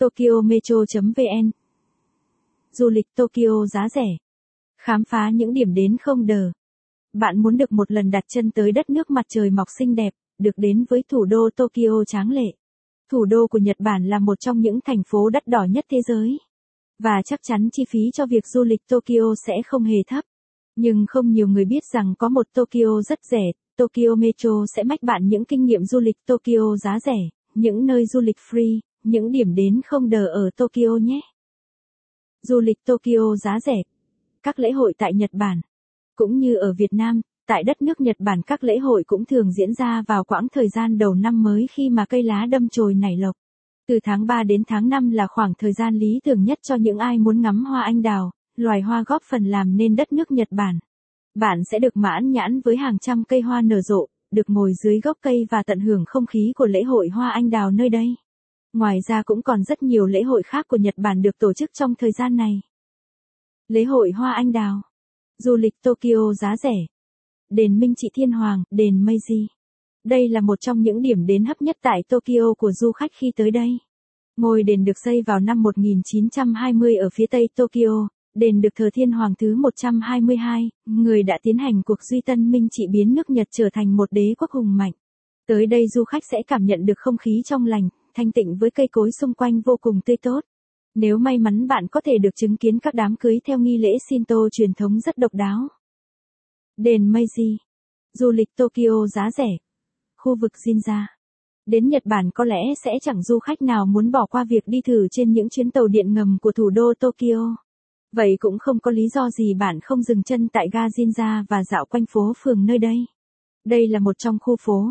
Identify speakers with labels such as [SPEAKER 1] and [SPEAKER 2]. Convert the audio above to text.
[SPEAKER 1] Tokyo Metro.vn Du lịch Tokyo giá rẻ. Khám phá những điểm đến không đờ. Bạn muốn được một lần đặt chân tới đất nước mặt trời mọc xinh đẹp, được đến với thủ đô Tokyo tráng lệ. Thủ đô của Nhật Bản là một trong những thành phố đắt đỏ nhất thế giới. Và chắc chắn chi phí cho việc du lịch Tokyo sẽ không hề thấp. Nhưng không nhiều người biết rằng có một Tokyo rất rẻ, Tokyo Metro sẽ mách bạn những kinh nghiệm du lịch Tokyo giá rẻ, những nơi du lịch free, những điểm đến không đờ ở Tokyo nhé. Du lịch Tokyo giá rẻ. Các lễ hội tại Nhật Bản. Cũng như ở Việt Nam, tại đất nước Nhật Bản các lễ hội cũng thường diễn ra vào quãng thời gian đầu năm mới khi mà cây lá đâm chồi nảy lộc. Từ tháng 3 đến tháng 5 là khoảng thời gian lý tưởng nhất cho những ai muốn ngắm hoa anh đào, loài hoa góp phần làm nên đất nước Nhật Bản. Bạn sẽ được mãn nhãn với hàng trăm cây hoa nở rộ, được ngồi dưới gốc cây và tận hưởng không khí của lễ hội hoa anh đào nơi đây. Ngoài ra cũng còn rất nhiều lễ hội khác của Nhật Bản được tổ chức trong thời gian này. Lễ hội hoa anh đào. Du lịch Tokyo giá rẻ. Đền Minh Trị Thiên Hoàng, đền Meiji. Đây là một trong những điểm đến hấp nhất tại Tokyo của du khách khi tới đây. Ngôi đền được xây vào năm 1920 ở phía tây Tokyo, đền được thờ thiên hoàng thứ 122, người đã tiến hành cuộc duy tân minh trị biến nước Nhật trở thành một đế quốc hùng mạnh. Tới đây du khách sẽ cảm nhận được không khí trong lành, thanh tịnh với cây cối xung quanh vô cùng tươi tốt. Nếu may mắn bạn có thể được chứng kiến các đám cưới theo nghi lễ Shinto truyền thống rất độc đáo. Đền Meiji. Du lịch Tokyo giá rẻ. Khu vực Jinja. Đến Nhật Bản có lẽ sẽ chẳng du khách nào muốn bỏ qua việc đi thử trên những chuyến tàu điện ngầm của thủ đô Tokyo. Vậy cũng không có lý do gì bạn không dừng chân tại ga Jinja và dạo quanh phố phường nơi đây. Đây là một trong khu phố.